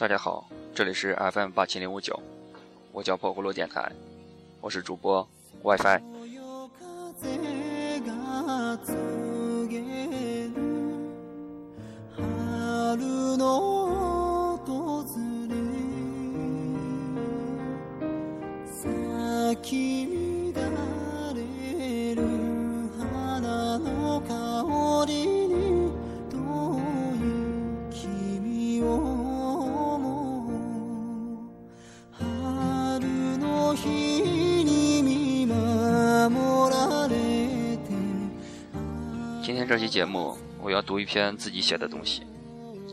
大家好，这里是 FM 八七零五九，我叫破葫芦电台，我是主播 WiFi。这期节目，我要读一篇自己写的东西，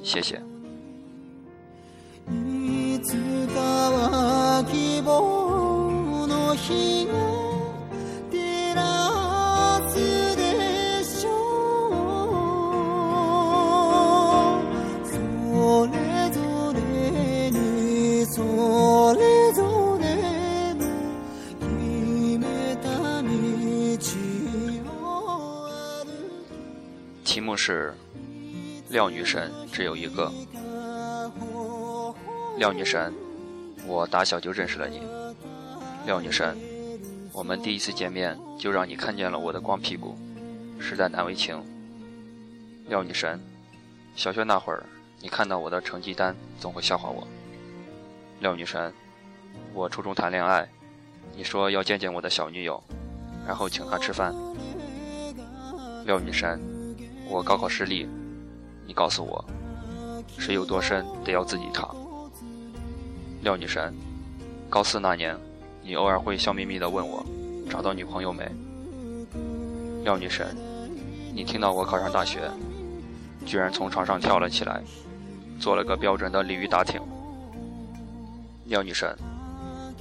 谢谢。题目是廖女神只有一个。廖女神，我打小就认识了你。廖女神，我们第一次见面就让你看见了我的光屁股，实在难为情。廖女神，小学那会儿，你看到我的成绩单总会笑话我。廖女神，我初中谈恋爱，你说要见见我的小女友，然后请她吃饭。廖女神。我高考失利，你告诉我，水有多深得要自己淌。廖女神，高四那年，你偶尔会笑眯眯地问我，找到女朋友没？廖女神，你听到我考上大学，居然从床上跳了起来，做了个标准的鲤鱼打挺。廖女神，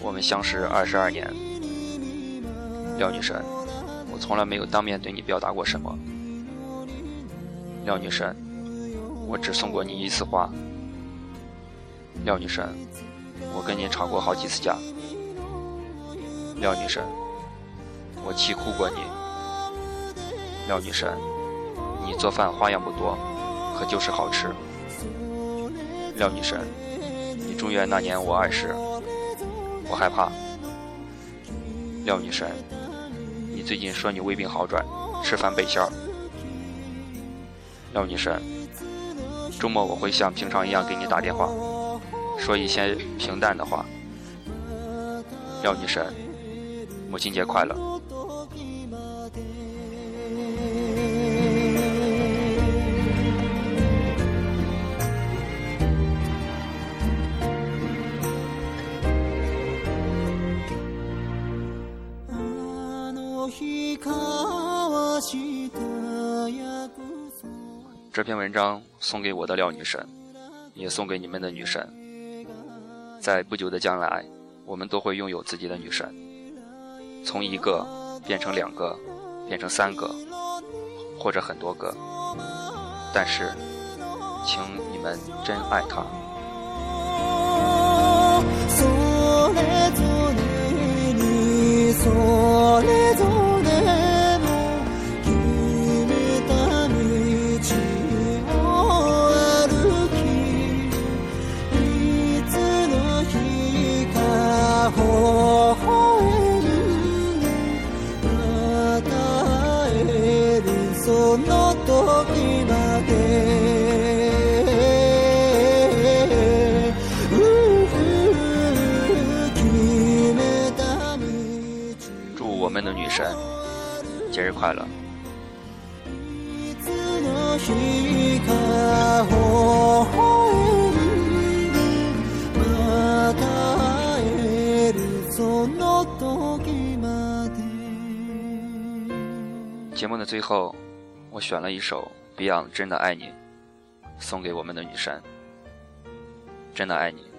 我们相识二十二年。廖女神，我从来没有当面对你表达过什么。廖女神，我只送过你一次花。廖女神，我跟你吵过好几次架。廖女神，我气哭过你。廖女神，你做饭花样不多，可就是好吃。廖女神，你住院那年我二十，我害怕。廖女神，你最近说你胃病好转，吃饭背馅儿。廖女神，周末我会像平常一样给你打电话，说一些平淡的话。廖女神，母亲节快乐。这篇文章送给我的廖女神，也送给你们的女神。在不久的将来，我们都会拥有自己的女神，从一个变成两个，变成三个，或者很多个。但是，请你们真爱她。祝我们的女神节日快乐！节目的最后，我选了一首 Beyond《真的爱你》，送给我们的女神。真的爱你。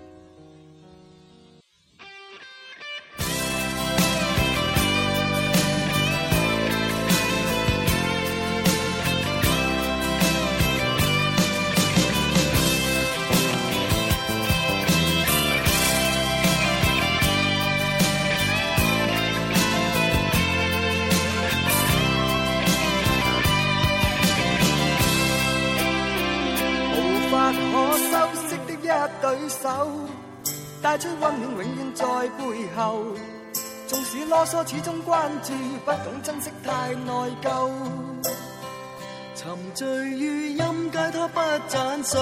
带出温暖永远在背后。纵使啰嗦，始终关注，不懂珍惜太内疚。沉醉于音阶，他不赞赏。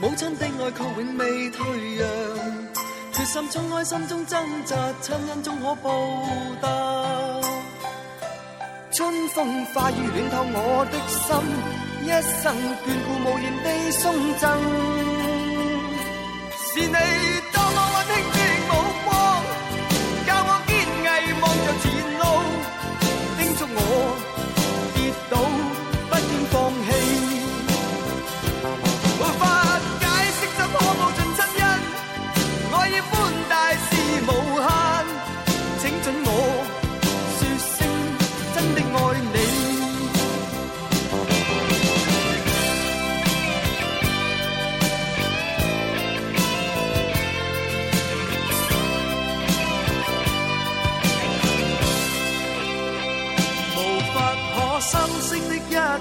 母亲的爱却永未退让，决心冲开心中挣扎，亲恩终可报答。春风化雨暖透我的心，一生眷顾无言地送赠。是